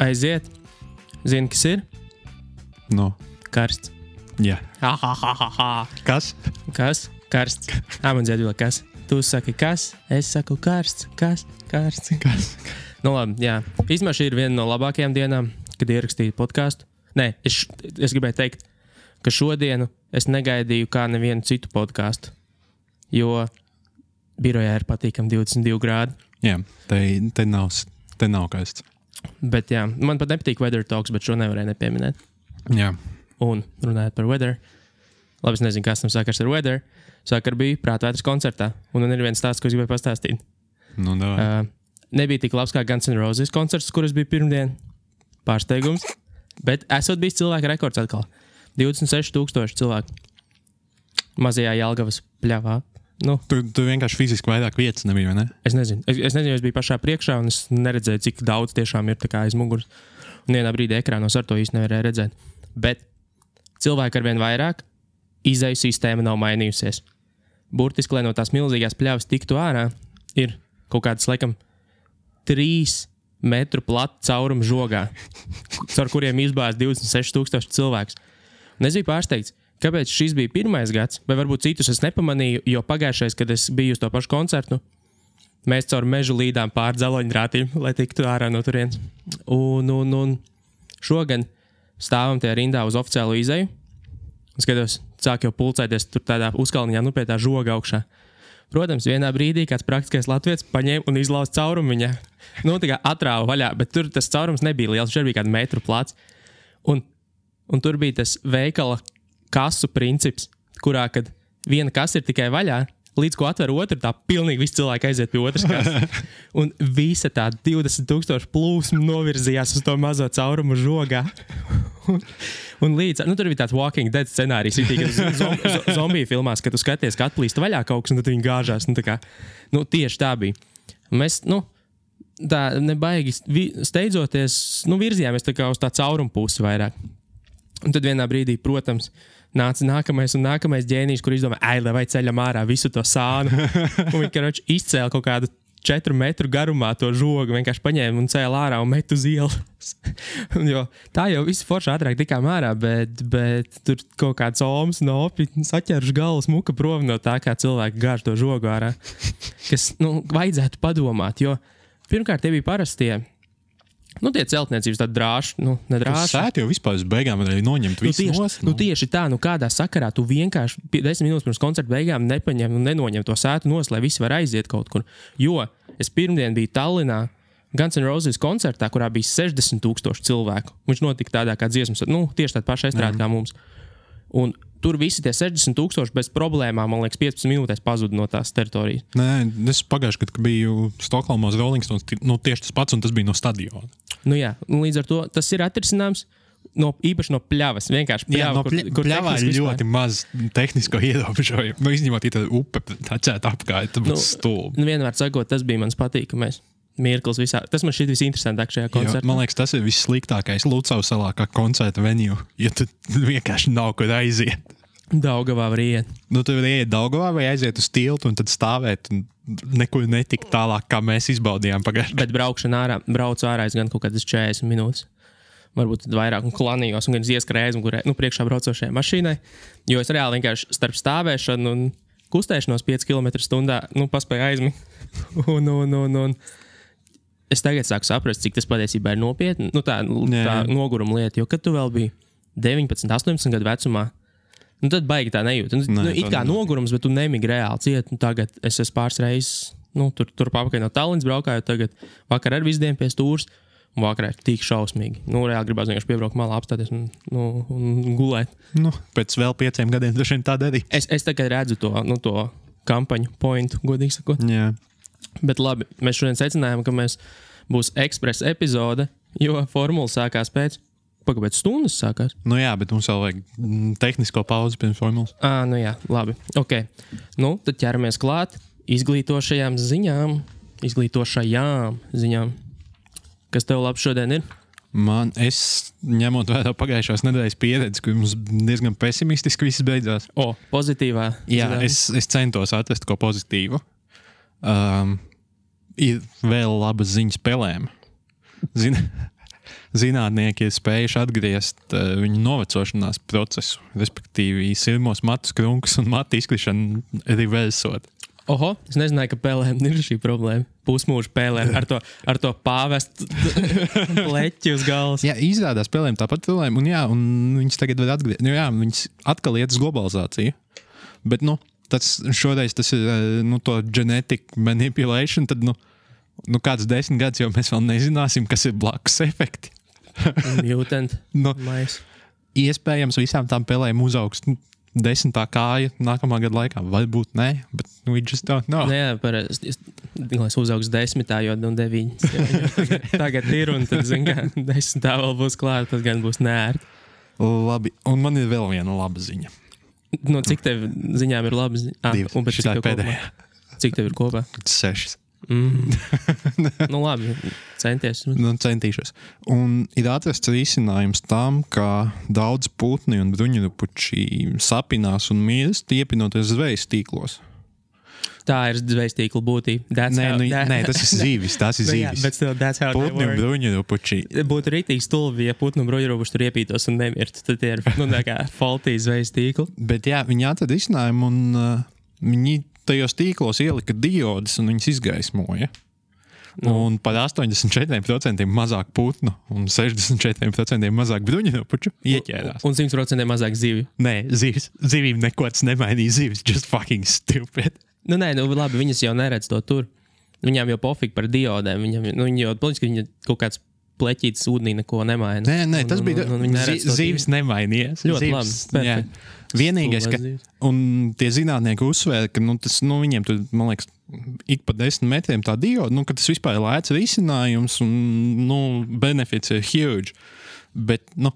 aiziet. Zini, kas ir? Nu, Karsts. jā. Ha, ha, ha, ha. Kas? Kas? Karsts. Man dzirdēja, kas. Tu saki, kas? Es saku, karsts. Kas? Karsts. Kas? Nu, labi, jā. Īstenībā šī ir viena no labākajām dienām, kad ierakstīju podkāstu. Nē, es, es gribēju teikt, ka šodienu es negaidīju kā nevienu citu podkāstu. Jo birojā ir patīkami 22 grādi. Jā, te, te nav, te nav kas. Bet, jā, man pat nepatīk weather talks, bet šo nevarēju nepieminēt. Jā. Un runājot par weather, labi, es nezinu, kas tam sakars ar weather. Sakar bija prātvētras koncertā, un man ir viens stāsts, ko es gribēju pastāstīt. Nu, davai. Uh, nebija tik labs kā Guns N' Roses koncerts, kurš bija pirmdien. Pārsteigums. Bet esot bijis cilvēka rekords atkal. 26,000 cilvēku. Mazajā Jālgavas pļāvā. Nu, tu, tu vienkārši fiziski vairāk vietas nebija, ne? es nezinu, es, es nezinu, es biju pašā priekšā, un es neredzēju, cik daudz tiešām ir aiz muguras. Un vienā brīdī ekrānos ar to īsti nevarēju redzēt. Bet cilvēki ar vien vairāk, izēju sistēma nav mainījusies. Burtiski, lai no tās milzīgās pļavas tiktu ārā, ir kaut kāds, laikam, trīs metru plats caurums žogā, caur kuriem izbāzts 26,000 cilvēku. Un es biju pārsteigts, kāpēc šis bija pirmais gads, vai varbūt citus es nepamanīju, jo pagājušais, kad es biju uz to pašu koncertu, mēs caur mežu līdām pār dzeloņrātīm, lai tiktu ārā no turienes. Un, un, un šogad stāvam tajā rindā uz oficiālu izēju. Skatos, sāk jau pulcēties tur tādā uzkalniņā, nu pie tā žoga augšā. Protams, vienā brīdī kāds praktiskais latviečs paņēma un izlauza caurumu viņā. Nu, tā kā atrāva vaļā, bet tur tas caurums nebija liels, viņš bija kaut kāds metru plats. Un, un tur bija tas veikala kasu princips, kurā kad viena kasa ir tikai vaļā, līdz ko atver otru, tā pilnīgi visi cilvēki aiziet pie otras kases. Un visa tā 20,000 plūsma novirzījās uz to mazo caurumu žogā. Un, un līdz nu, tur bija tāds Walking Dead scenārijs, kā zom, zo- zombiju filmās, kad tu skaties, ka atplīst vaļā kaut kas, un tad viņi gāžās. Nu, kā, nu, tieši tā bija. Mēs, nu, tā nebaigi steidzoties, nu, virzījāmies tā uz tā caurumu pusi vairāk. Un tad vienā brīdī, protams, nāca nākamais un nākamais ģēnijs, kur izdomāja, ai, lai ceļam ārā visu to sānu. Un viņi karoči, izcēla kaut kādu četru metru garumā to žogu, vienkārši paņēma un cēlā ārā un met uz ielas. Tā jau viss forši ātrāk tikām ārā, bet, bet tur kaut kāds oms no opijas saķerš galvas muka prom no tā, kā cilvēki gāž to žogu ārā. Kas, nu, vajadzētu padomāt, jo pirmkārt, tie bija parastie. Nu, tie celtniecības tādi drāši, nu, nedrāši. Sēdi jau vispār uz beigām noņemt Nu, visu tieši, nost, nu, tieši tā, nu kādā sakarā tu vienkārši pie- desmit minūtes pirms koncerta beigām nepaņem un nenoņem to sētu nos, lai visi var aiziet kaut kur. Jo es pirmdien biju Tallinā. Guns N' Roses koncertā, kurā bija 60,000 cilvēku. Viņš notika tādā kā dziesmas, nu, tieši tādā pašā aizstrādē kā mums. Un tur visi tie 60,000 bez problēmām, man liekas, 15 minūtēs pazuda no tās teritorijas. Nē, es pagājušajā gadā, biju Stokholmā uz Rolling Stones, ti- nu, tieši tas pats, un tas bija no stadiona. Nu, jā, līdz ar to tas ir atrisināms. No, īpaši no pļavas. Vienkārši Jā, pļava, no kur- pļa- kur pļavā tehniski ir vispār- ļoti maz tehnisko ierobežojumu. Nu, izņemot, ja tā upe apkārt, tad būs Nu, stulbi. Nu, vienmēr sakot, tas bija mans patīkamais mirklis visā. Tas man šķiet visinteresantākais šajā koncertā. man liekas, tas ir vissliktākais Lucas salā, kā koncerta venue. Ja tu vienkārši nav kur aiziet. Daugavā var iet. Nu, tu vari iet Daugavā vai aiziet uz tiltu un tad stāvēt un nekur netikt tālāk, kā mēs izbaudījām pagājušajā Bet braukšana ārā, braucu ārā es gan kaut kādas 40 minūtes. Varbūt vairāk un klanījos, un gan ieskrēju aizmugurē, nu, priekšā braucošajai mašīnai. Jo es reāli vienkārši starp stāvēšanu un kustēšanos 5 km/h nu, paspēju aizmigt. un, un, un, un es tagad sāku saprast, cik tas patiesībā ir nopietni. Nu, tā Jā. tā noguruma lieta, jo kad tu vēl biji 19, 18 gadu vecumā. Nu, tad baigi tā nejūt. Nu, Nē, nu, it kā nogurums, bet tu nemigi reāli ciet. Nu, tagad es esmu pāris reizes nu, tur, tur pakaļ no Tallinas braukājot. Tagad vakar ar visdien pie stūres. Un vakarā ir tik šausmīgi. Nu, reāli gribās vienkārši piebraukt malā, apstāties un, nu, un gulēt. Nu, pēc vēl pieciem gadiem droši vien tā darīja. Es, es tagad redzu to, nu, to kampaņu pointu, godīgi sakot. Jā. Bet labi, mēs šodien secinājām, ka mēs būs ekspresa epizode, jo formula sākās pēc. Pagaidām, stundas sākās. Nu, jā, bet mums vēl vajag mm, tehnisko pauzi pirms formulas. Ah, nu jā, labi. Okay. Nu, tad ķeramies klāt izglītošajām ziņām. Izglītošajām ziņām. Kas tev labi šodien ir? Man, es ņemot vērā pagājušās nedēļas pieredzi, ka mums diezgan pesimistiski viss beidzās. O, pozitīvā. Jā, ziņā. es, es centos atrast ko pozitīvu. Um, ir vēl labas ziņas spēlēm. Zini, zinātnieki ir spējuši atgriezt uh, viņu novecošanās procesu, respektīvi, sirmos matus krunkus un matu izkrišanu reversot. Oho, es nezināju, ka pēlēm ir šī problēma. Pusmūža pēlēm ar to, ar to pāvestu pleķi uz galvas. Jā, izrādās spēlēm tāpat problēma, un, jā, un viņas tagad var atgriezt. Nu, jā, viņas atkal iet uz globalizāciju. Bet, nu, tas šoreiz tas ir eh, nu, to genetic manipulation. Tad, nu, nu, kāds desmit gadus jau mēs vēl nezināsim, kas ir blakus efekti. Mutant. Nu, Mais. iespējams, visām tām spēlēm uzaugs nu, desmitā kāja nākamā gada laikā. Varbūt nē, bet nu, we just don't know. Nē, jā, parasti. Es uzaugu desmitā, jo nu, deviņas. jau- Tagad, ir, un tad, zin, kā, desmitā vēl būs klāta. Tas gan būs nērti. Labi, un man ir vēl viena laba ziņa. Nu, cik tev ziņām ir labi? Ah, Divas. un pēc tev pēdējā. Cik tev ir kopā? Sešas. Mm. nu, labi, centies. Nu, centīšos. Un ir atrasts risinājums tam, ka daudz putni un bruņurupuči sapinās un mirst, iepinoties zvejas tīklos. Tā ir zvejstīkla būtība. That's Nē, how- nu, that- nē, tas ir zīvis. Tas ir zīvis. bet still, that's how un work. bruņurupuči. Būtu rītīgi stulbi, ja putnu bruņurobuši tur iepītos un nemirtu. Tad tie ir nu, tā kā faultī zvejas tīkli. Bet jā, viņi atrada risinājumu un uh, viņi tajos tīklos ielika diodus un viņas izgaismoja. Nu. Un par 84% mazāk putnu un 64% mazāk bruņurupuču ieķērās. Un 100% mazāk zivju. Nē, zivs, zivīm neko tas nemainīja. Zivs just fucking stupid. Nu, nē, nu, labi, viņas jau neredz to tur. Viņām jau pofīgi par diodēm. Viņam, nu, viņi jau, protams, ka viņa kaut kāds pleķītis ūdenī neko nemaina. Nē, nē, tas Un- bija. un- un viņi Zīves nemainījās. Ļoti Zivs, labi. Vienīgais, ka tie zinātnieki uzsvēra, ka nu, tas, nu, viņiem tur, man liekas, ik pa desmit metriem tā dioda, nu, ka tas vispār ir lēts risinājums un nu, benefits ir huge. Bet, nu,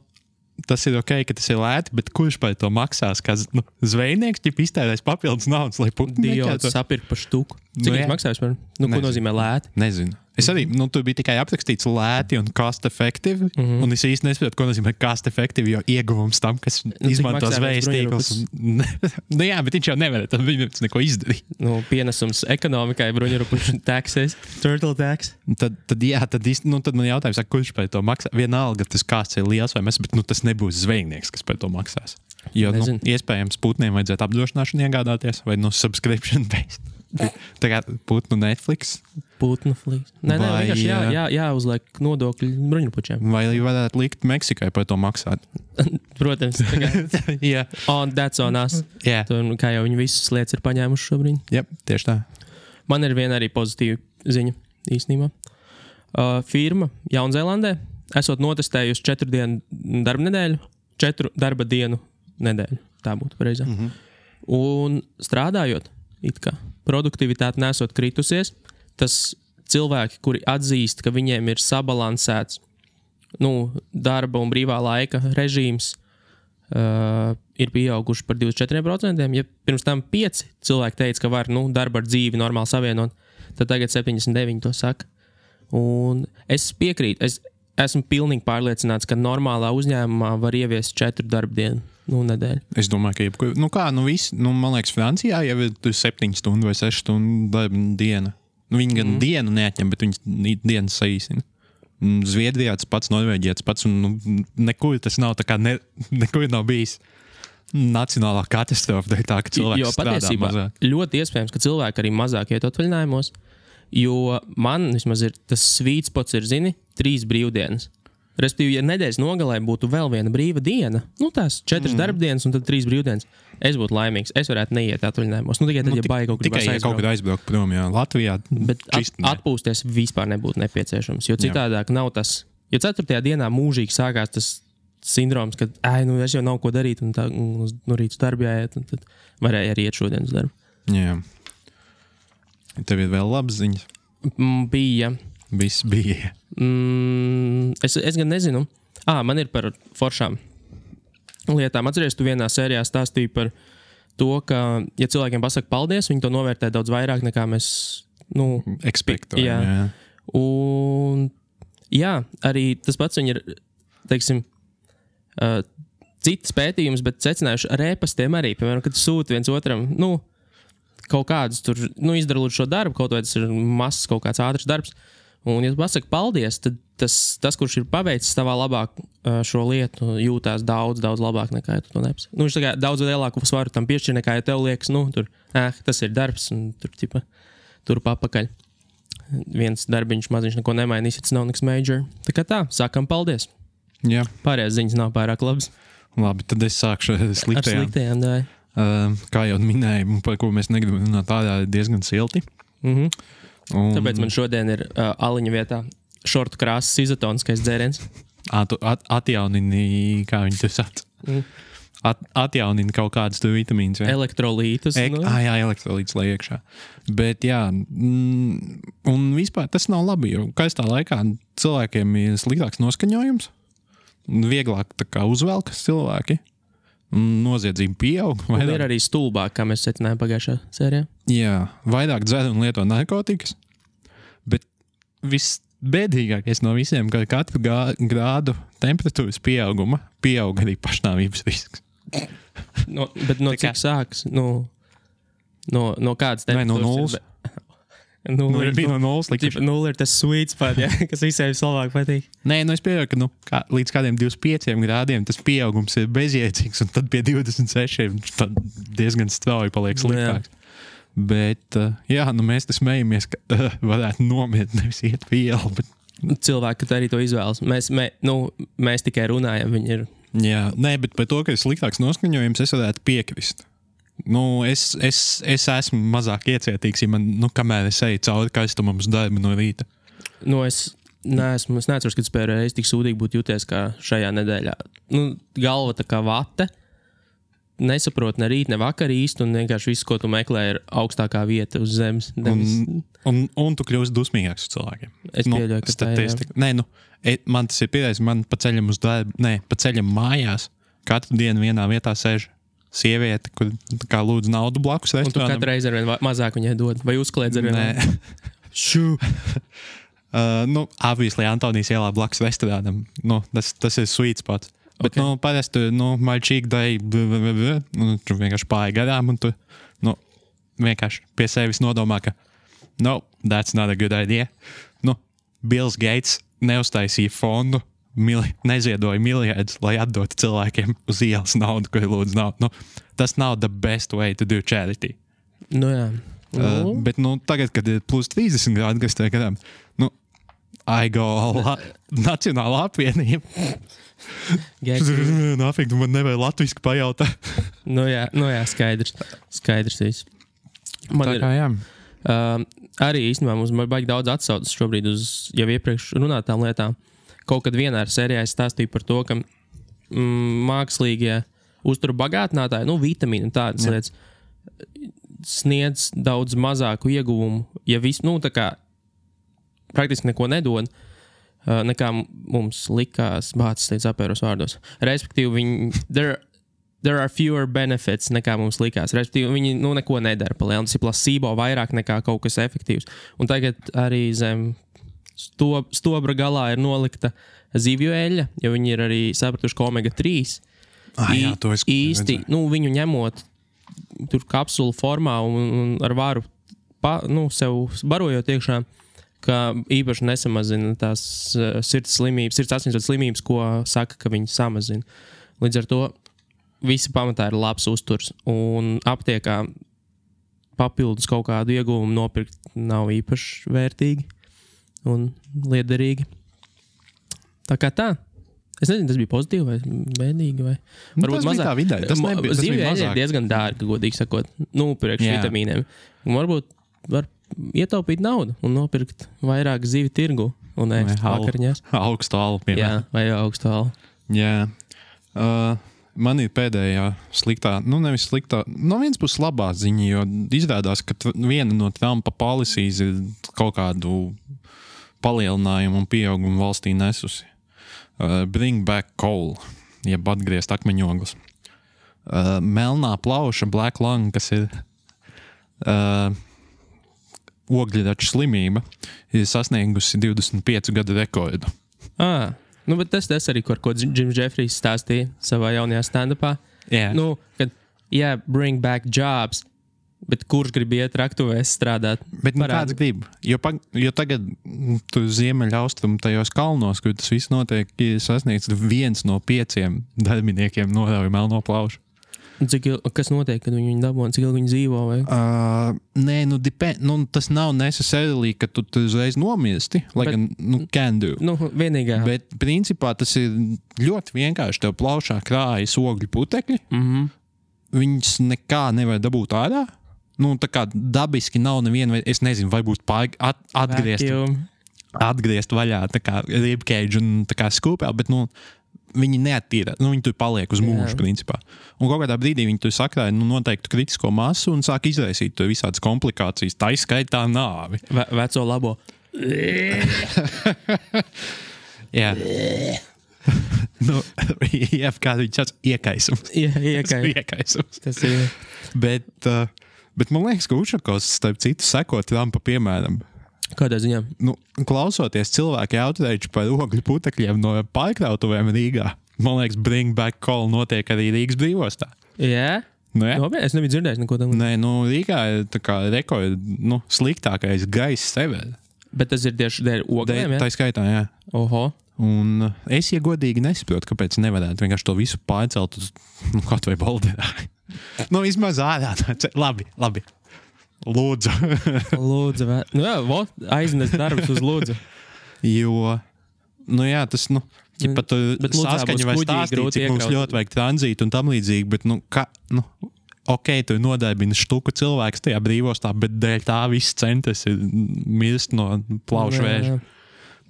tas ir ok, ka tas ir lēti, bet kurš par to maksās? Kā z- nu, zvejnieks jau iztērēs papildus naudas, lai putnu Diods sapirkt par štuku. Cik Nu, jā. maksājas par? Nu, ko Nezinu. nozīmē lēti? Nezinu. Es arī, nu, tur bija tikai aprakstīts lēti un cost effective. Mm. -hmm. Un es īsti nesaprotu, ko nozīmē cost effective, jo ieguvums tam, kas cik izmanto zvejas tīklus. nu, jā, bet viņš jau nevar tam viņam neko izdarīt. Nu, pienesums ekonomikai, bruņurupušu taxes, turtle tax. Tad, tad, jā, tad, īsti, nu, tad man jautājums, kurš par to maksā? Vienalga, tas kāds ir liels vai mazs, bet nu, tas nebūs zvejnieks, kas par to maksās. Jo, nu, Nezinu. iespējams, putniem vajadzētu apdrošināšanu iegādāties vai no subscription based. Tā kā putnu Netflix, Putnu flīks. Nē, nē, Vai, jā, jā. jā, jāuzliek nodokļi bruņurupučiem. vai varētu likt Meksikai par to maksāt. Protams, jā, on that's on us. jā. Tur, nu, kā jau viņi visas lietas ir paņēmuši šobrīd. Jep, tieši tā. Man ir viena arī pozitīva ziņa īstenībā. Uh, firma Jaunzēlandē esot notestējusi četru dienu darba nedēļu, četru darba dienu nedēļu. Tā būtu pareizā. Mm -hmm. Un strādājot, produktivitāte nesot kritusies, tas cilvēki, kuri atzīst, ka viņiem ir sabalansēts nu, darba un brīvā laika režīms, uh, ir pieauguši par 24%. Ja pirms tam 5 cilvēki teica, ka var nu, darbu ar dzīvi normāli savienot, tad tagad 79 to saka. Un es piekrītu, es esmu pilnīgi pārliecināts, ka normālā uzņēmumā var ieviest 4 darba dienu nu, nedēļu. Es domāju, ka jebkur, nu kā, nu viss, nu, man liekas, Francijā jau ir 7 stundu vai 6 stundu darba diena. Nu, viņi gan mm. dienu neatņem, bet viņi dienas saīsina. Zviedrijā tas pats, Norvēģijā tas pats, un nu, nekur tas nav, ne, nekur nav bijis nacionālā katastrofa. dēļ Tā, ka cilvēki Jo strādā mazāk. ļoti iespējams, ka cilvēki arī mazāk iet atvaļinājumos. Jo man vismaz ir tas svīts pats, ir, zini, trīs brīvdienas. Respektīvi, ja nedēļas nogalē būtu vēl viena brīva diena, nu tās četras mm. darbdienas un tad trīs brīvdienas, es būtu laimīgs. Es varētu neiet atvaļinājumos. Nu, tikai tad, Nu, ja baigi kaut kur Tikai, ja kaut kur aizbraukt prom, jā, Latvijā. Bet at, čist ne. atpūsties vispār nebūtu nepieciešams. Jo citādi nav tas, jo ceturtajā dienā mūžīgi sākās tas sindroms, ka, ah, nu es jau nav ko darīt, un tā, un uz no rīta uz darbu jāiet, un tad varēja arī iet šodien uz darbu. Jā. Tev ir vēl labas ziņas. Mm, Bija. Viss bija. Mm, es, es gan nezinu, ah, man ir par foršām lietām. Atcerieties, tu vienā sērijā stāstīji par to, ka, ja cilvēkiem pasakā paldies, viņi to novērtē daudz vairāk nekā mēs. Nu, Ekspektējam. Jā. Jā. Un jā, arī tas pats viņi ir, teiksim, uh, citas pētījumus, bet secinājuši ar ēpastiem arī, piemēram, kad sūta viens otram, nu, kaut kādus tur, nu, lūdzu šo darbu, kaut vai tas ir mazs kaut kāds ātrs darbs. Un, ja tu pasaki paldies, tad tas, tas, kurš ir paveicis savā labāk šo lietu, jūtās daudz, daudz labāk nekā ja tu to nepasi. Nu, viņš kā daudz lielāku svaru tam piešķir, nekā ja tev liekas, nu, tur, eh, tas ir darbs, un tur, tipa, tur papakaļ. Viens darbiņš maziņš neko nemainīs, tas nav nekas major. Tā kā tā, sākam paldies. Jā, Pārējās ziņas nav pārāk labas. labi, tad es sākšu ar Ar sliktajām. sliktajām dāvai. Uh, kā jau minēju, par ko mēs negribam runāt, tādā ir diezgan silti. Mhm. Un, Tāpēc man šodien ir uh, aliņa vietā šortu krāsas izotoniskais dzēriens. At, at, atjaunini, kā viņi to sauc. Mm. At, atjaunini kaut kādus tur vitamīnus. vai? Elektrolītus. Ek, nu, ah, jā, elektrolīts lai iekšā. Bet, jā, mm, un vispār tas nav labi. Jo kaistā laikā cilvēkiem ir sliktāks noskaņojums, vieglāk tā uzvelkas cilvēki. Noziedzība pieaug. un ir Vairāk, arī stulbāk, kā mēs secinājām pagājušajā sērijā. jā, vairāk dzer un lieto narkotikas. Bet visbēdīgākais no visiem, ka katru grādu temperatūras pieauguma pieaug arī pašnāvības risks. No, bet no cik sākas? Nu, no, no kādas Vai no temperatūras ir nulles? Nulle Nu, no nulles līdz Tipa, nulle ir tas sweet spot, ja, kas visiem vislabāk patīk. Nē, nu es pieņemu, ka nu, kā, līdz kādiem 25 grādiem tas pieaugums ir bezjēdzīgs, un tad pie 26 tad diezgan strauji paliek Nu, sliktāks. Bet, uh, jā, nu mēs te smējamies, ka uh, varētu nomirt, nevis iet pie ielas. Bet, Cilvēki arī to izvēlas. Mēs, mē, nu, mēs tikai runājam, viņi ir. jā, nē, bet par to, ka ir sliktāks noskaņojums, es varētu piekrist. Nu, es, es, es esmu mazāk iecietīgs, ja man, nu, kamēr es eju cauri kaistumam uz darbu no rīta. Nu, es neesmu, es neatceros, kad spēju reizi tik sūdīgi būt jūties kā šajā nedēļā. Nu, galva tā kā vate. Nesaprotu ne rīt, ne vakar īsti, un vienkārši viss, ko tu meklē, ir augstākā vieta uz zemes. Nevis, Un, un, un tu kļūsi dusmīgāks uz cilvēkiem. Es pieļauju, ka tā ir, jā. statistika. Nē, nu, e, man tas ir pierādījis. Man pa ceļam uz darbu, nē, pa ceļam mājās. Katru dienu vienā vietā sēž sieviete, kur kā lūdz naudu blakus restorānam. katru reizi ar vien mazāk viņai dod, vai uzkliedz ar vien? Šū! uh, nu, obviously Antonijas ielā blakus restorānam. Nu, tas, tas ir sweet spots. Bet, Ok. okay. nu, parasti, nu, maļķīgi dai, nu, tu vienkārši pāri garām, un tu, nu, vienkārši pie sevis nodomā, ka, no, that's not a good idea. Nu, Bills Gates neuztaisīja fondu, mili, neziedoja miljardus, lai atdotu cilvēkiem uz ielas naudu, ko ir lūdzu naudu. Nu, tas nav the best way to do charity. Nu, jā. Uh, Nu, bet nu, tagad, kad ir plus 30 grādi, kas tajā gadām, nu, aigo Nacionālā apvienība. Nāfīgi, tu man nevēli latviešu pajautāt. nu, jā, nu, jā, skaidrs. Skaidrs viss. Man ir, jā. Uh, arī īstenībā mums ir baigi daudz atsauces šobrīd uz jau iepriekš runātām lietām. Kaut kad vienā sērijā es stāstīju par to, ka mm, mākslīgie uzturu bagātinātāji, nu, vitamīni un tādas Jā. lietas, sniedz daudz mazāku ieguvumu, ja viss, nu, tā kā praktiski neko nedod. Uh, nekā mums likās, bācis teica apēros vārdos. Respektīvi, viņi, there, there are fewer benefits nekā mums likās. Respektīvi, viņi nu, neko nedara pa lielu. Tas ir placebo vairāk nekā kaut kas efektīvs. Un tagad arī zem sto, stobra galā ir nolikta zivju eļļa, jo viņi ir arī sapratuši, ka omega 3 Ah, jā, es īsti nu, viņu ņemot tur kapsulu formā un, un ar varu pa, nu, sev barojot iekšā. Ka īpaši nesamazina tās uh, sirds slimības, sirds asins slimības, ko saka, ka viņi samazina. Līdz ar to visi pamatā ir labs uzturs. Un aptiekā papildus kaut kādu ieguvumu nopirkt nav īpaši vērtīgi un liederīgi. Tā kā tā. Es nezinu, tas bija pozitīvi vai bēdīgi. Vai... Nu, bija tā vidēji, tas nebija- Zivju eļļa ir diezgan dārga, godīgi sakot, nu, priekš Jā. vitamīniem. Un varbūt var ietaupīt naudu un nopirkt vairāk zivju tirgu un ēst vakariņās. Augstu alu, Jā, piemēram. vai augstu alu. Jā. Uh, man ir pēdējā sliktā, nu, nevis sliktā, no vienas puses labā ziņa, jo izrādās, ka viena no Trumpa policijas ir kaut kādu palielinājumu un pieaugumu valstī nesusi. Uh, bring back coal, jeb atgriezt akmeņoglus. Uh, melnā plauša, black lung, kas ir uh, ogļrača slimība, ir sasniegusi 25 gadu rekordu. Ah, nu, tas, tas arī, ar ko Džims Jeffrijs stāstīja savā jaunajā stand-upā. Jā. Nu, kad, yeah, bring back jobs. Bet kurš grib iet raktuvēs strādāt? Bet nu, kāds grib? Jo, pag, jo tagad mm, tur ziemeļaustrumu tajos kalnos, kur tas viss notiek, ir sasniegts viens no pieciem darbiniekiem norauj melno plaušu. Cik, il- kas notiek, kad viņi dabū, cik ilgi viņi dzīvo? Vai? Uh, nē, nu, depend, nu, tas nav necessarily, ka tu tur uzreiz nomirsti, lai Bet- gan, nu, can do. Nu, vienīgā. Bet, principā, tas ir ļoti vienkārši. Tev plaušā krājas ogļu putekļi. Mm -hmm. Viņas nekā nevar dabūt ārā. Nu, tā kā dabiski nav neviena, es nezinu, vai būs at, atgriezt, atgriezt vaļā ribkeidžu un tā kā skūpē, bet nu, viņi neattīra. Nu, viņi tur paliek uz mūžu, Jā. principā. Un kādā brīdī viņi tur sakrāja nu, noteiktu kritisko masu un sāk izraisīt tur visādas komplikācijas, tā izskaitā nāvi. Ve veco labo. Jā. nu, jā, kā viņš sauc, iekaisums. Jā, iekai. iekaisums. Tas ir. Bet, uh, bet man liekas, ka Ušakovs, starp citu, seko Trumpa piemēram. Kādā ziņā? Nu, klausoties cilvēku jautājumu par ogļu putekļiem no pārkrautuvēm Rīgā, man liekas, bring back call notiek arī Rīgas brīvostā. Jā, Nu, ja? nopietni. Es nebiju dzirdējis neko tādu. Nē, nu, Rīgā ir tā rekords, nu, sliktākais gaiss sev. Bet tas ir tieši dēļ ogļiem. Tā Ja? skaitā, jā. Oho. Un es, ja godīgi nesaprotu, kāpēc nevarētu vienkārši to visu pārcelt uz nu, kaut vai bolderā. Nu, vismaz ārā. labi, labi. Lūdzu. Lūdzu, vē... nu, jā, vo, aiznes darbs uz lūdzu. jo, nu jā, tas, nu, ja pat Bet bet Ludzā saskaņa vai grūti cik mums ļoti vajag tranzītu un tam līdzīgi, bet, nu, kā, nu, ok, tu nodarbini štuku cilvēks tajā brīvostā, bet dēļ tā viss centrs ir mirst no plaušu Jā, vēža.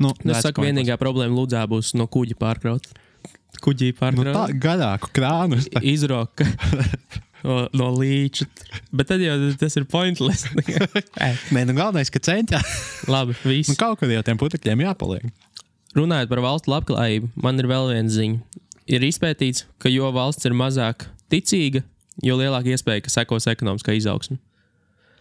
Nu, Nu, es saku, vienīgā problēma Lūdzā būs no kuģa pārkraut. Kuģī Nu, pārkraut. tā garāku krānu. Izroka. No, no līča. Bet tad jau tas ir pointless. Nē, nu galvenais, ka centrā Labi, viss. nu, kaut jau tiem putekļiem jāpaliek. Runājot par valstu labklājību, man ir vēl viena ziņa. Ir izpētīts, ka jo valsts ir mazāk ticīga, jo lielāka iespēja, ka sekos ekonomiskā izaugsme.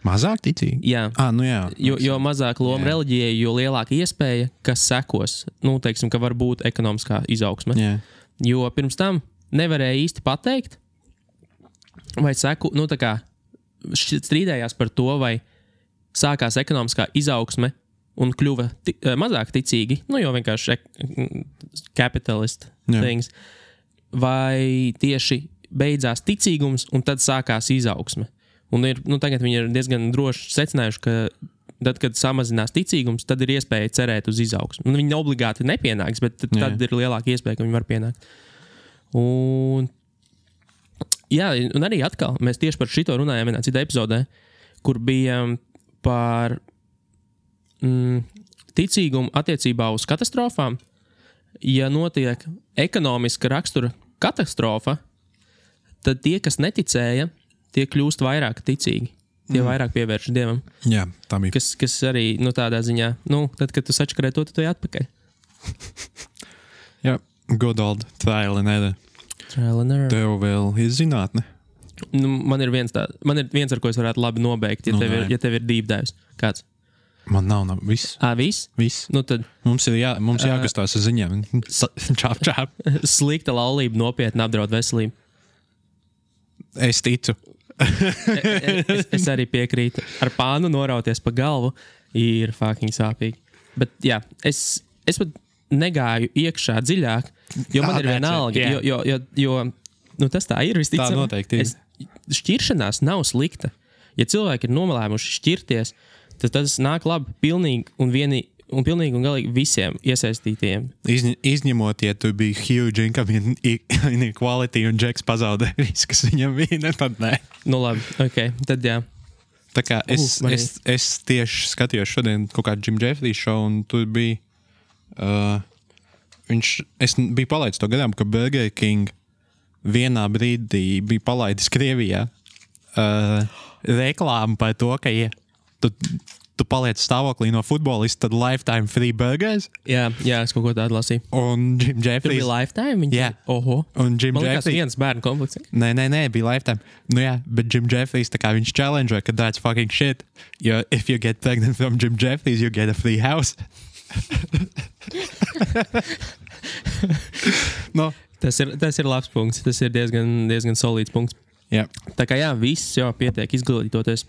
Mazāk ticīgi. Jā, Ah, nu jā. jo, jo mazāk loma Jā. reliģijai, jo lielāka iespēja, ka sekos. Nu, teiksim, ka var būt ekonomiskā izaugsme. Jā. Jo pirms tam nevarēja īsti pateikt, vai seku, nu, tā kā strīdējās par to, vai sākās ekonomiskā izaugsme un kļuva ti, eh, mazāk ticīgi, nu, jo vienkārši kapitalist Jā. things, vai tieši beidzās ticīgums un tad sākās izaugsme. Un ir, nu, tagad viņi ir diezgan droši secinājuši, ka tad, kad samazinās ticīgums, tad ir iespēja cerēt uz izaugsmu. Un viņi obligāti nepienāks, bet tad, Jā. tad ir lielāka iespēja, ka viņi var pienākt. Un, jā, un arī atkal mēs tieši par šito runājām vienā citā epizodē, kur bija par mm, ticīgumu attiecībā uz katastrofām. Ja notiek ekonomiska rakstura katastrofa, tad tie, kas neticēja, tie kļūst vairāk ticīgi. Tie mm. vairāk pievēršas dievam. jā, tā bija. Kas, kas arī nu, tādā ziņā, nu, tad, kad tu sačakarē to, tad tu ej atpakaļ. Jā, good old trial and error. Trial and error. Tev vēl ir zinātne. Nu, man ir tāds, man ir viens, ar ko es varētu labi nobeigt, ja, Nu, tev, ir, ja tev ir deep dives. Kāds? Man nav, nav viss. Ā, viss? viss. Nu, tad Mums ir jā, mums jākustās ar ziņām. Čāp, čāp. slikta laulība nopietni apdraud veselību. Es ticu. es, es arī piekrītu. Ar pānu norauties pa galvu ir fucking sāpīgi. Bet jā, es, es pat negāju iekšā dziļāk, jo man Ah, ir that's viena it, alga. yeah. Jo, jo, jo, jo nu, tas tā ir visticamāk. Tā noteikti ir. Es, šķiršanās nav slikta. Ja cilvēki ir nomalēmuši šķirties, tad tas nāk labi pilnīgi un vienīgi. Un pilnīgi un galīgi visiem iesaistītiem. Izņ, izņemot, ja huge income in- in- inequality un Džeks pazaudēja visu, kas viņam. Ne, tad nē. Nu, labi, ok, tad jā. Tā kā es, Uh, es, es tieši skatījos šodien kaut kādu Jim Jeffrey šovu, un tur bija. Uh, viņš, es biju palaidis to garām, ka Burger King vienā brīdī bija palaidis Krievijā uh, reklāmu par to, ka, ja tu, tu paliec stāvoklī no futbolista, tad lifetime free burgers. Jā, jā, es kaut ko tādu lasīju. Un Jim Tur Jeffrey. bija lifetime. Viņi... Jā. Oho. Un Jim liekas, Jeffrey. viens bērnu komplekts. Nē, nē, nē, bija lifetime. Nu, jā, bet Jim Jeffries, tā kā viņš challenge, ka that's fucking shit. Jo, if you get pregnant from Jim Jeffries, you get a free house. no, Tas ir, tas ir labs punkts. Tas ir diezgan, diezgan solīts punkts. Jā, Tā kā jā, viss jau pietiek izglītoties.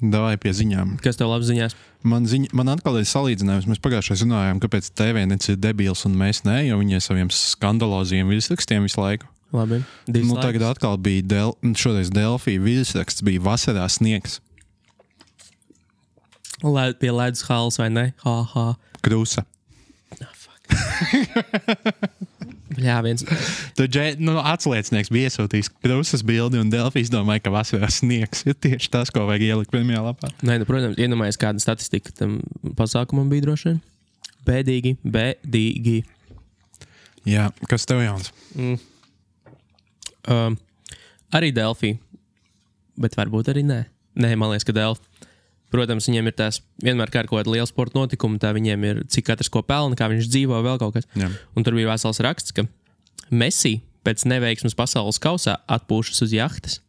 Davai pie ziņām. Kas tev labi ziņās? Man, ziņ, man atkal ir salīdzinājums. Mēs pagājušajā runājām, kāpēc TVNets ir debils un mēs ne, jo viņi ar saviem skandaloziem virsrakstiem visu laiku. Labi. Divas Nu, tagad atkal bija Del, šoreiz Delfija virsraksts, bija vasarā sniegs, Lai pie ledus halas vai ne? Ha, ha. krusa. Jā, viens. Tad nu, atsliecinieks bija iesūtījis krusas bildi, un Delfijas domāja, ka vasarā sniegs ir tieši tas, ko vajag ielikt pirmajā lapā. Nē, nu, protams, iedomājieties, kāda statistika tam pasākumam bija droši vien. Bēdīgi, bēdīgi. Jā, kas tev jauns? Um, arī Delfī, bet varbūt arī nē. Nē, man liekas, ka Delfī. Protams, viņiem ir tās vienmēr kā ir kaut kāda liela sporta notikuma, tā viņiem ir cik katrs ko pelna, kā viņš dzīvo, vēl kaut kas. Jā. Un tur bija vesels raksts, ka Messi pēc neveiksmes pasaules kausā atpūšas uz jahtas.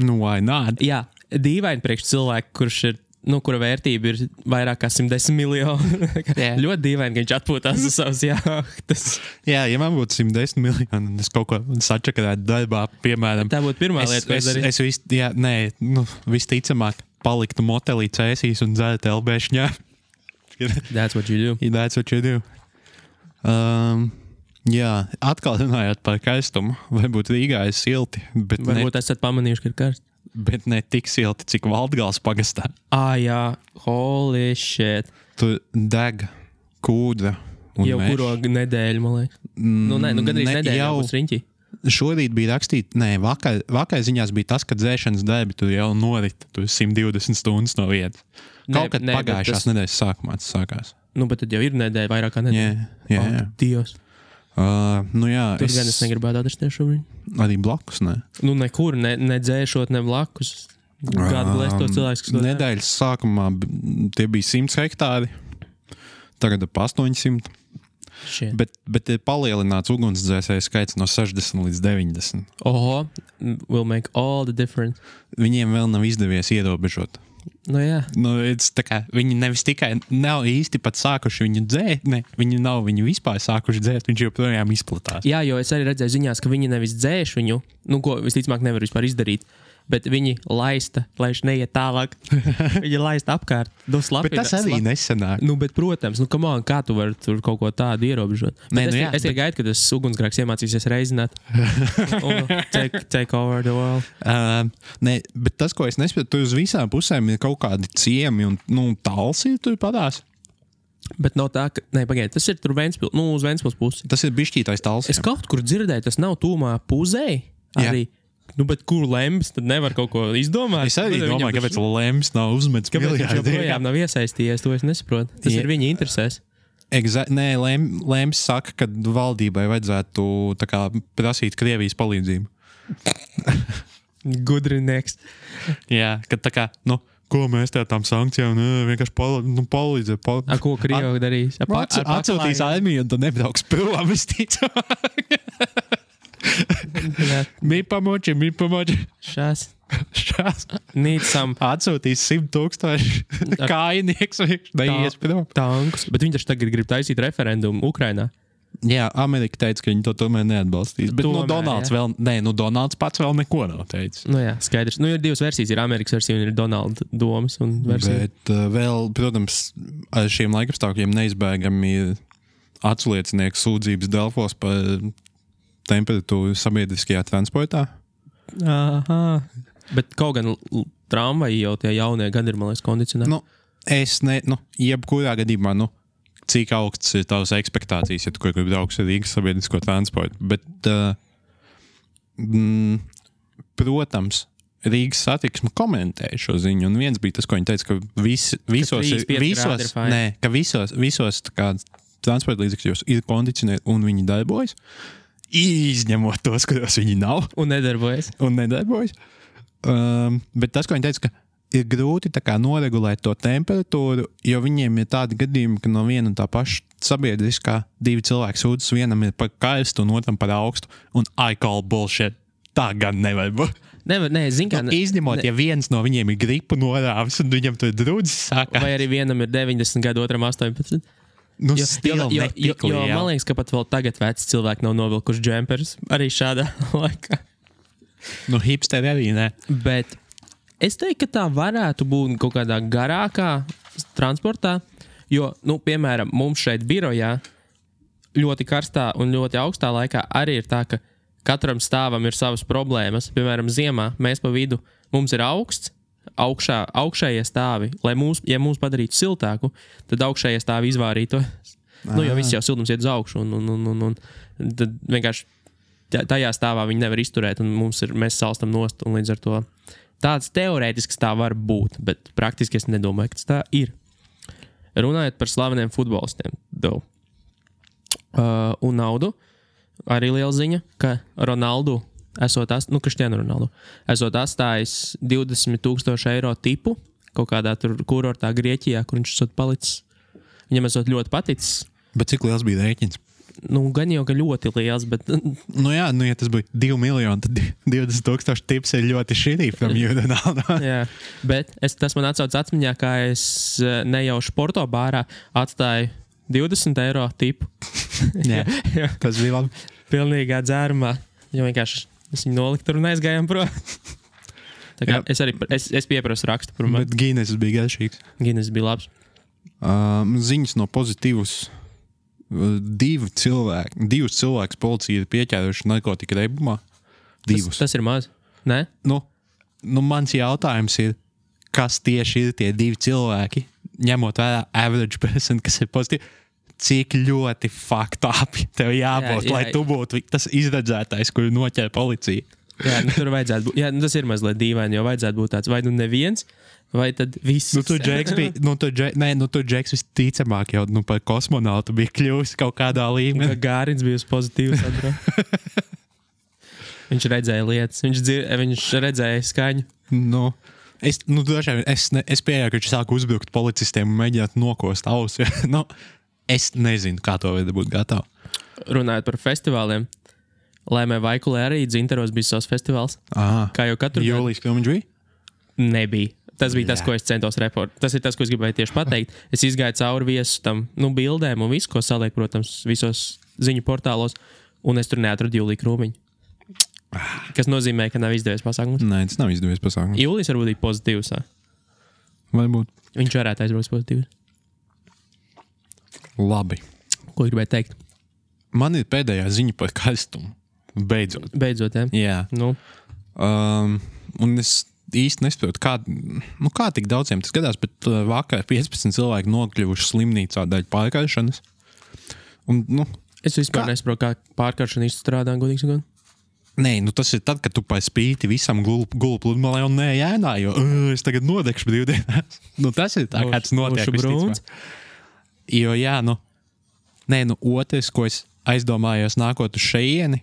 Nu, vai nē? Jā, dīvaini priekš cilvēku, kurš ir. Nu, kura vērtība ir vairāk kā 110 miljoni. Jā. Ļoti dīvaini, ka viņš atpūtās uz savas jahtas. Jā, ja man būtu 110 miljoni, un es kaut ko sačakarētu darbā, piemēram, Tā būtu pirmā es, lieta, ko es, es darītu. es vis, jā, nē, nu, visticamāk, paliktu motelī cēsīs un dzērtu LBŠņā. That's what you do. Ja that's what you do. Um, jā, atkal runājot par karstumu, varbūt Rīgā ir silti, bet, ne, Varbūt esat pamanījuši, ka ir karsts. bet ne tik silti, cik Valdgāls pagastā. Ah, jā, holy shit. Tur deg kūdra. un Jau mežs. kuru nedēļu, man liekas. Nu, nē, nu, gandrīz Ne, nedēļu jau būs riņķi. Šorīt bija rakstīts, nē, vakar, vakar ziņās bija tas, ka dzēšanas darbi tur jau norit. Tur 120 stundas no vietas. Kaut kad bet pagājušās tas- nedēļas sākumā tas sākās. Nu, bet tad jau ir nedēļa, vairāk kā Jā, nedēļa. jā, jā. Ak, Dievs. Uh, nu jā, Tur es... gan es negribētu atrasties šobrīd. arī blakus. Ne? Nu, nekur, ne, ne dzēšot, ne blakus. Kādu blēst to Um, kas to dara? Nedēļas sākumā tie bija 100 hektāri, tagad ap 800. Shit. Bet, bet ir palielināts ugunsdzēsēju skaits no 60 līdz 90. Oho, will make all the difference. Viņiem vēl nav izdevies ierobežot. Nu, jā. Nu, kā viņi nevis tikai nav īsti pat sākuši viņu dzēt, ne, viņi nav viņu vispār sākuši dzēt, viņš joprojām izplatās. jā, jo es arī redzēju ziņās, ka viņi nevis dzēš viņu, nu, ko visticamāk nevar vispār izdarīt. Bet viņi laista, lai viņš neiet tālāk. viņi laista apkārt. Nu, slapina, Bet tas arī slap- nesenāk. Nu, bet, protams, nu, on, kā tu vari tur kaut ko tādu ierobežot? Bet Nē, es, nu nu, jā, es tikai gaidu, kad tas ugunsgrēks iemācīsies reizināt. Un take, take over the world. Uh, nē, bet tas, ko es nesaprotu, tur uz visām pusēm ir kaut kādi ciemi un nu, tāls ir tur padās. Bet nav tā, ka. Nē, pagaidiet, tas ir tur Vēnspils, nu, uz Vēnspils pusi. Tas ir bišķītais tāls. Es kaut kur dzirdēju, tas nav tūmā puzē. Jā. Nu, bet kur lems, tad nevar kaut ko izdomāt. Es arī domāju, viņam kāpēc Lems nav uzmetis Kāpēc viņš joprojām nav iesaistījies, to es nesaprotu. Tas Jā. ir viņa interesēs. Exa nē, Lem, Lems saka, ka valdībai vajadzētu kā, prasīt Krievijas palīdzību. Gudri next. Jā, ka tā kā, nu, ko mēs te tām sankcijām, nu, vienkārši pal nu, palīdzēt. Pal A, ko Krievi darīs? Ar Atsūtīs armiju, un tu nebrauks prom, visticamāk. Mi pamoči, mi pamoči. Šās. Šās. Need some Atsūtīs simt tūkstoši Ar- kainieks, viņš neies prom. tankus. Bet viņš taču tagad grib taisīt referendumu Ukrainā. Jā, Amerika teica, ka viņi to tomēr neatbalstīs. Bet tomēr, Tomēr, nu, Donalds jā. vēl, nē, nu, Donalds pats vēl neko nav teicis. Nu, jā, skaidrs. Nu, ir divas versijas. Ir Amerikas versija un ir Donalda domas. Bet uh, vēl, protams, ar šiem laikapstākļiem neizbēgami ir atsliecinieks sūdzības Delfos par temperatūru sabiedriskajā transportā. Aha. Bet kaut gan tramvaji jau tie jaunie gadi ir, man liekas, kondicionēti. Nu, es ne, nu, jebkurā gadījumā, nu, cik augsts ir tavs expectācijas, ja tu kaut kur brauks ar Rīgas sabiedrisko transportu. Bet, uh, mm, protams, Rīgas satiksme komentēja šo ziņu, un viens bija tas, ko viņi teica, ka vis, visos, ir, 35 grādi ir visos, fine. nē, ka visos, visos transporta līdzekļos ir kondicionēti un viņi darbojas. Izņemot tos, kuros viņi nav Un nedarbojas. un nedarbojas. Um, bet tas, ko viņi teica, ka ir grūti noregulēt to temperatūru, jo viņiem ir tādi gadījumi, ka no viena un tā paša sabiedriskā divi cilvēki sūdzas, vienam ir par karstu, un otram par augstu. Un I call bullshit. Tā gan nevar būt. Nevar, nē, zinu, kā. Nu, izņemot, ja viens no viņiem ir gripu norāvis, un viņam tur ir drudzi sākās. Vai arī vienam ir 90 gadu, otram 18. Nu, Jo, jo, jo, jo, netikli, jo jā. man liekas, ka pat vēl tagad veci cilvēki nav novilkuši džempers arī šādā laikā. Nu, hipsteri arī nē. Bet es teiktu, ka tā varētu būt kaut kādā garākā transportā. Jo, nu, piemēram, mums šeit birojā ļoti karstā un ļoti augstā laikā arī ir tā, ka katram stāvam ir savas problēmas. Piemēram, ziemā mēs pa vidu mums ir augsts. Augšā, augšējie stāvi, lai mūs, ja mūs padarītu siltāku, tad augšējie stāvi izvārītos. Nu, jo viss jau siltums iet uz augšu, un, un, un, un, un tad vienkārši tajā stāvā viņi nevar izturēt, un ir, mēs salstam nost. Līdz ar to tāds teorētisks tā var būt, bet praktiski es nedomāju, ka tas tā ir. Runājot par slaveniem futbolistiem, though. uh, un naudu, arī liela ziņa, ka Ronaldu, esot, ast, nu, Kristiānu Ronaldu, esot atstājis 20,000 eiro tipu kaut kādā tur kurortā Grieķijā, kur viņš esot palicis. Viņam esot ļoti paticis. Bet cik liels bija rēķins? Nu, gan jau, ka ļoti liels, bet Nu, jā, nu, ja tas bija 2 miljoni, tad 20,000 tips ir ļoti šķirīgs. Jā, bet es, tas man atcaucas atmiņā, kā es eh, nejauši Porto bārā atstāju 20 eiro tipu. Jā. Jā, tas bija labi. pilnīgā dzērumā. Jo vienkārši es viņu noliku tur un aizgājām prom. Es arī es, es pieprasu rakstu par mani. Bet Gīnes bija garšīgs. Gines bija labs. Um, ziņas no pozitīvas. Divi cilvēki, divus cilvēkus policija ir pieķēruši narkotiku reibumā. Divus. Tas, tas ir maz. Nē, Nu, nu, mans jautājums ir, kas tieši ir tie divi cilvēki, ņemot vērā average person, kas ir pozitīvi. Cik ļoti faktāpi tev jābūt, Jā, jā. lai tu būtu tas izredzētais, kuru noķēra policija. jā, nu, tur vajadzētu būt. Jā, nu, tas ir mazliet dīvaini, jo vajadzētu būt tāds vai nu neviens, vai tad viss. Nu, tu, Džeks, bija, nu, tu, Džek, nē, nu, tu, Džeks, visticamāk, jau nu, par kosmonautu bija kļuvis kaut kādā līmenī. Gārins bija uz pozitīvas. Andro. viņš redzēja lietas, viņš, dzir, viņš redzēja skaņu. Nu, es, nu, dažiem, es, ne, es pieņēmu, ka viņš sāk uzbrukt policistiem un mēģināt nokost ausu. nu, es nezinu, kā to vajadzētu būt gatavam. Runājot par festivāliem, Lēmē Vaikulē arī dzinteros bija savs festivāls. Ah, Kā jau katru gadu Jūlijas filmu bija? nebija. Tas bija tas, Jā. ko es centos reportēt. Tas ir tas, ko es gribēju tieši pateikt. Es izgāju cauri viesu tam nu, bildēm un visu, ko saliek, protams, visos ziņu portālos, un es tur neatradu Jūliju Krūmiņu. Kas nozīmē, ka nav izdevies pasākums. Nē, tas nav izdevies pasākums. Jūlijas varbūt bija pozitīvs. Varbūt Viņš varētu aizbraukt pozitīvi. Labi. Ko gribēju teikt? Man ir pēdējā ziņa par karstumu. Beidzot. Beidzot, jā. Jā. Nu, Um, un es īsti nesaprotu, kā, nu, kā tik daudziem tas gadās, bet uh, vakar 15 cilvēki nokļuvuši slimnīcā dēļ pārkaršanas. Un, nu, es vispār Kā? nesaprotu, kā pārkāršana īsti strādā. Godīgi sakot. Nē, nu tas ir tad, kad tu pa spīti visam gulēji pludmalē un nē, ēnā, jo uh, es tagad nodegšu brīvdienās. nu, tas ir tā, kā tas notiek. Brūns. visticamāk. Jo, jā, nu, nē, nu, otrs, ko es aizdomājos nākot uz šejieni,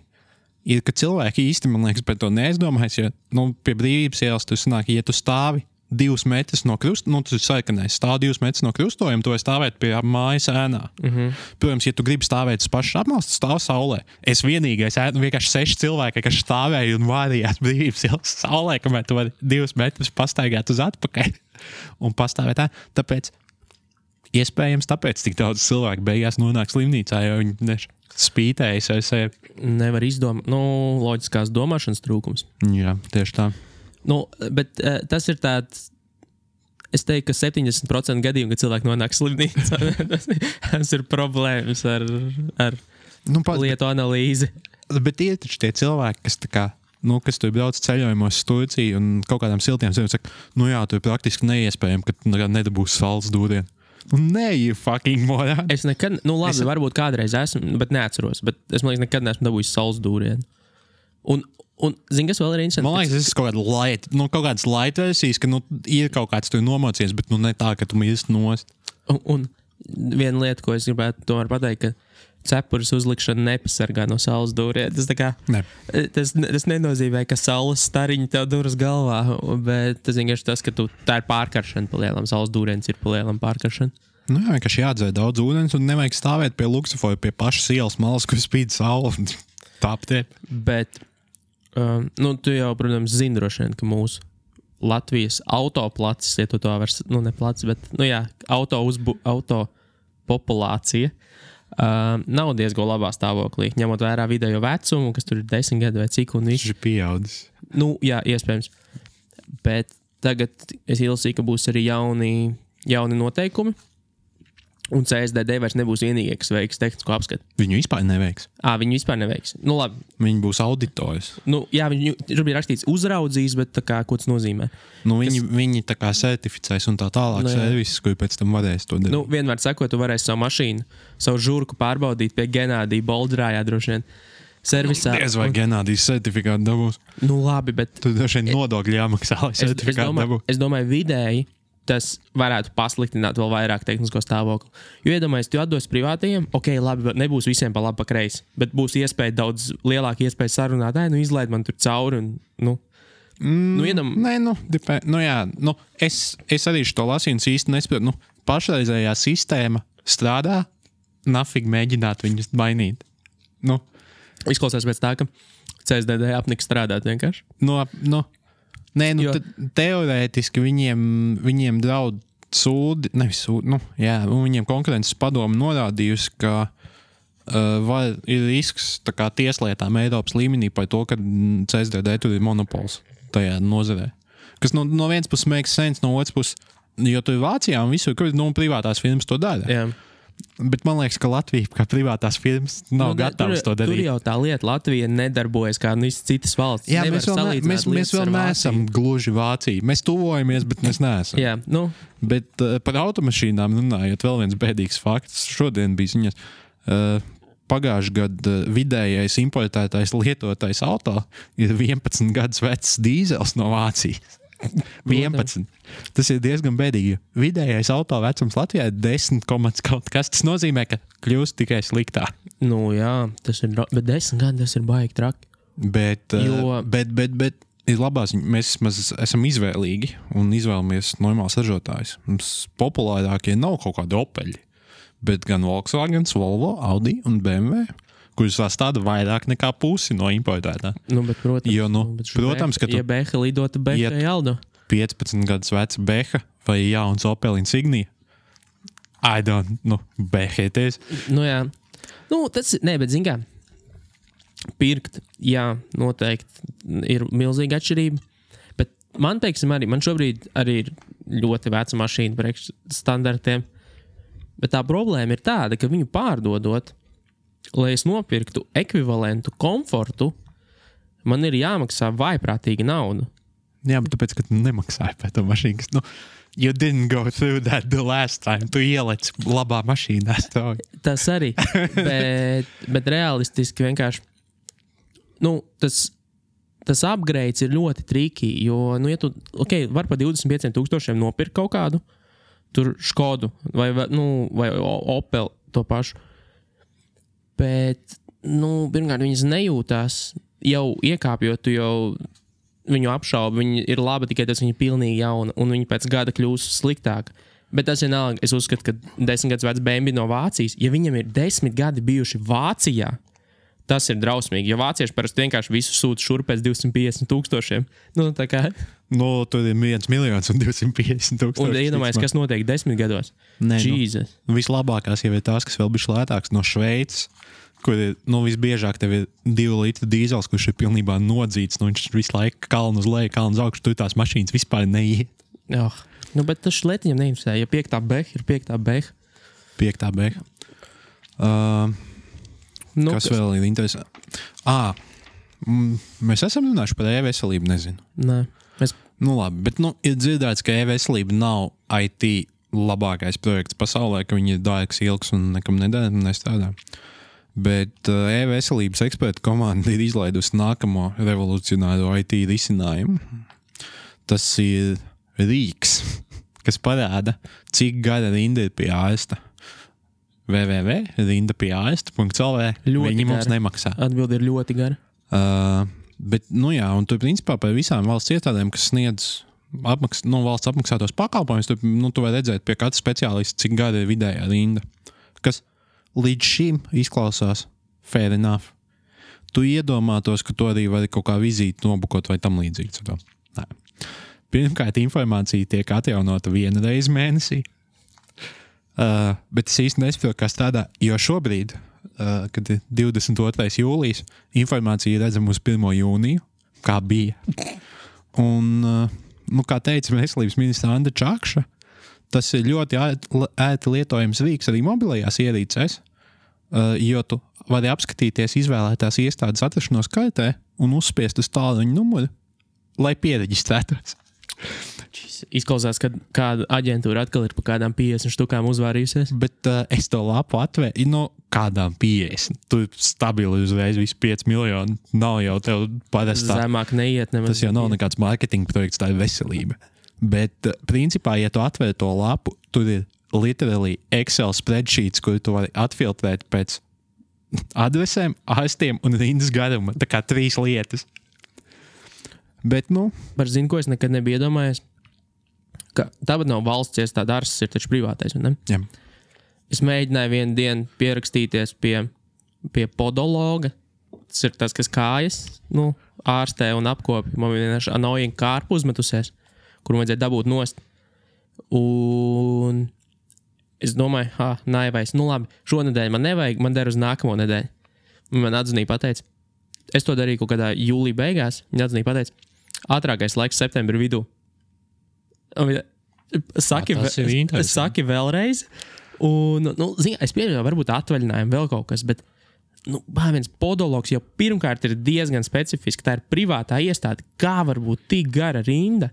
ir, ka cilvēki īsti, man liekas, par to neaizdomājas. Ja, nu, pie brīvības ielas tur sanāk, ja tu stāvi divus metrus no krustojuma, nu, tas ir sarkanais, stāv divus metrus no krustojuma, to stāvēt pie mājas ēnā. Mm. -hmm. Protams, ja tu gribi stāvēt uz pašas apmales, tad stāv saulē. Es vienīgais, ēnu, vienkārši seši cilvēki, kas stāvēja un vārījās brīvības ielas saulē, kamēr tu vari divus metrus pastaigāt uz atpakaļ un pastāvēt tā. Tāpēc iespējams, tāpēc tik daudz cilvēku beigās nonāk slimnīcā, jo viņi spītējas ar sevi. Nevar izdomāt, nu, loģiskās domāšanas trūkums. Jā, tieši tā. Nu, bet uh, tas ir tāds. Es teiktu, ka 70% gadījumu, kad cilvēki nonāk slimnīcā, tas, tas ir problēmas ar, ar Nu, pats, lietu analīzi. Bet ir taču tie cilvēki, kas, tā kā, nu, kas tur brauc ceļojumos uz Turciju un kaut kādām siltām zemēm, saka, nu jā, tur ir praktiski neiespējami, ka tu nekad nedabūsi saules dūrienu. Nu, nē, ir fucking morā. Es nekad, nu, labi, Es- varbūt kādreiz esmu, bet neatceros. Bet es domāju, ka nekad neesmu dabūjis saules dūrienu. Un, un zini, kas vēl ir interesanti? Man liekas, tas ir kaut, kāda light, nu, kaut kāds versijas, ka nu, ir kaut kāds tur nomocījies, bet nu, ne tā, ka tu mirsti nost. Un, un viena lieta, ko es gribētu tomēr pateikt, ka cepures uzlikšana nepasargā no saules dūrienu. Tas, kā, Ne. tas, tas nenozīmē, ka saules stariņi tev duras galvā, bet tas vienkārši tas, ka tu, tā ir pārkaršana pa lielam. Saules dūriens ir pa lielam pārkaršana. Nu, jā, vienkārši jādzer daudz ūdens un nevajag stāvēt pie luksofora, pie pašas ielas malas, kur spīd saule. Tāpēc. Bet, um, nu, tu jau, protams, zini droši vien, ka mūsu Latvijas autoplats, ja tu to vari, nu, ne plats, bet, nu, jā, auto, uzbu, auto populācija uh, nav diezgan labā stāvoklī. Ņemot vērā vidējo vecumu, kas tur ir desmit gadi vai cik. Viņš ir pieaudzis. Nu, jā, iespējams. Bet tagad es ilgi, ka būs arī jauni, jauni noteikumi. Un CSDD vairs nebūs vienīgie, kas veiks tehnisko apskatu. Viņu vispār neveiks. À, viņi vispār neveiks. Nu, labi. Viņi būs auditors. Nu, jā, viņi tur bija rakstīts uzraudzīs, bet kā, ko tas nozīmē? Nu, viņi, kas... viņi tā kā certificēs un tā tālāk Nu, jā. servisus, kur pēc tam varēs to darīt. Nu, vienmēr sakot, tu varēsi savu mašīnu, savu žurku pārbaudīt pie Genādija Boldrājā droši vien. Servisā. Diez vai Genādijas certifikātu dabūs. Nu, labi, bet Tur droši vien nodokļi jāmaksā, lai es, es, certifikātu dabūtu. es domāju, vidēji tas varētu pasliktināt vēl vairāk tehnisko stāvokli. Jo iedomājieties, tu atdos privātajiem, ok, labi, nebūs visiem pa labi, pa kreisi, bet būs iespēja daudz lielāka iespēja sarunāt, ai, nu izlaid man tur cauri. Un, nu, Mm, nu, iedam, Nē, nu, dipē, nu jā, nu, es, es arī šo lasīju, un es īsti nesaprotu. Nu, pašreizējā sistēma strādā, nafig mēģināt viņus mainīt. Nu, izklausās pēc tā, ka CSDD apniks strādāt vienkārši. no, no, nē, nu, Jo- te, teorētiski viņiem, viņiem draud sūdi, nevis sūdi, nu, jā, viņiem konkurences padomu norādījusi, ka uh, var, ir risks kā tieslietām Eiropas līmenī par to, ka CSDD tur ir monopols tajā nozarē. Kas no, no vienas puses makes sense, no otras puses, jo tur ir Vācijā un visur, kur nu, privātās firmas to dara. Jā. Bet man liekas, ka Latvija, kā privātās firmas, nav Nu, gatavas tur, to darīt. Tur jau tā lieta, Latvija nedarbojas kā nu, visas citas valsts. Jā, Nevar mēs vēl, ne, mēs, mēs vēl neesam Vāciju. gluži Vācija. Mēs tuvojamies, bet mēs neesam. Jā, nu, Bet uh, par automašīnām runājot, vēl viens bēdīgs fakts. Šodien bija ziņas. Uh, Pagājušā gada vidējais importētais lietotais auto ir 11 gadus vecs dīzels no Vācijas. 11. Tas ir diezgan bēdīgi. Vidējais auto vecums Latvijā ir 10, komats kaut kas. Tas nozīmē, ka kļūst tikai sliktāk. nu, jā, tas ir. Bet desmit gadi tas ir baigi traki. Bet, uh, Jo- bet, bet, bet ir labās, mēs vismaz esam izvēlīgi un izvēlamies normālus ražotājus. Mums populārākie nav kaut kādi opeļi, bet gan Volkswagen, Volvo, Audi un BMW, kurus sastāv vairāk nekā pusi no importētā. Nu, bet, protams, Jo, nu, bet protams, ka Beha- tu- Ja Beha lidota Beha Jaldo. 15 gadus veca Beha vai jauns Opel Insignia. I don't, nu, behēties. Nu, jā. Nu, tas. Nē, bet zini, kā. Pirkt, jā, noteikti ir milzīga atšķirība. Bet man, teiksim, arī man šobrīd arī ir ļoti veca mašīna priekš standartiem. Bet tā problēma ir tāda, ka viņu pārdodot, lai es nopirktu ekvivalentu komfortu, man ir jāmaksā vaiprātīga nauda. Jā, bet tāpēc, ka tu nemaksāji par to mašīnu. Nu, you didn't go through that the last time. Tu ieliec labā mašīnā. stāvi. Tas arī. bet, bet realistiski vienkārši nu, tas, tas upgrades ir ļoti triki. Jo, nu, ja tu okay, vari par 25,000 nopirkt kaut kādu tur Skodu vai, nu, vai Opel to pašu. Bet, nu, pirmkārt, viņas nejūtās jau iekāpjot, tu jau viņu apšaubi. Viņa ir laba tikai tas, viņa ir pilnīgi jauna, un viņa pēc gada kļūs sliktāka. Bet tas vienalga, es uzskatu, ka desmit gadus vecs bērns no Vācijas, ja viņam ir desmit gadi bijuši Vācijā, tas ir drausmīgi. Jo vācieši parasti vienkārši visu sūta šurp pēc 250 tūkstošiem. Nu, tā kā, Nu, tur ir 1 miljons un 250 tūkstoši. un iedomājieties, kas notiek desmit gados. Nē, nu, Jesus. vislabākās jau ir tās, kas vēl bija lētākas no Šveices. Kur ir nu, visbiežāk tev ir divu litru dīzels, kurš ir pilnībā nodzīts. Nu, viņš visu laiku kalnu uz leju, kalnu uz augšu. Tur tās mašīnas vispār neiet. Oh. Nu, bet tas šletiņam neinteresē. Ja piektā beha ir piektā beha, Piektā beigta. Uh, nu, kas vēl ir interesanti? Ah, mēs esam runājuši par e-veselību, nezinu. Nē, mēs Nu, labi, bet nu, ir dzirdēts, ka e-veselība nav IT labākais projekts pasaulē, ka viņi ir dārgs, ilgs un nekam nedara un nestrādā. Bet uh, e-veselības eksperta komanda ir izlaidusi nākamo revolucionāro IT risinājumu. Tas ir rīks, kas parāda, cik gara rinda ir pie ārsta. www.rinda pie ārsta.cl. Viņi mums gara. nemaksā. atbildi ir ļoti gara. Uh, bet, nu jā, un tur principā par visām valsts iestādēm, kas sniedz apmaks, nu, valsts apmaksātos pakalpojumus, tur nu, tu vari redzēt pie katra speciālista, cik gara ir vidējā rinda. Kas līdz šim izklausās fair enough. Tu iedomātos, ka to arī var kaut kā vizīti nobukot vai tam. Nē. Pirmkārt, informācija tiek atjaunota vienu reizi mēnesī. Uh, bet es īsti nesaprotu, kas tādā, jo šobrīd, kad ir 22. jūlijas, informācija ir redzama uz 1. jūniju, kā bija. Un, uh, nu, kā teica veselības ministra Anna Čakša, tas ir ļoti ērti lietojams rīks arī mobilajās ierīcēs, uh, jo tu vari apskatīties izvēlētās iestādes atrašanos kartē un uzspiest uz tālruņa numuru, lai pieregistrētos. Izklausās, ka kāda aģentūra atkal ir par kādām 50 štukām uzvārījusies. Bet uh, es to lapu atvēru no kādām 50. Tur stabili uzreiz viss 5 miljoni. Nav jau tev parastā. Zemāk neiet nemaz. Tas jau nav nekāds mārketinga projekts, tā ir veselība. Bet, uh, principā, ja tu atver to lapu, tur ir literāli Excel spreadsheets, kur tu vari atfiltrēt pēc adresēm, ārstiem un rindas garuma. Tā kā trīs lietas. Bet, nu, Par zinu, ko es nekad nebiju iedomājies. Ka tāpat nav valsts iestāde, dārsts ir taču privātais. jā. Es mēģināju vienu dienu pierakstīties pie, pie podologa. Tas ir tas, kas kājas nu, ārstē un apkopja. Man viena annoying kārpa uzmetusies, kur man vajadzēja dabūt nost. Un es domāju, ah, naivais, nu labi, šonadēļ man nevajag, man der uz nākamo nedēļu. Man atzinīja, pateica, es to darīju kaut kādā jūlijā beigās. Viņa atzinīja, pateica, ātrākais laiks septembrī vidū. Viņa Saki, interesanti. saki vēlreiz. Un, nu, zin, es pieņemu, varbūt atvaļinājumu vēl kaut kas, bet nu, viens podologs jau pirmkārt ir diezgan specifisks. Tā ir privātā iestāde. Kā var būt tik gara rinda?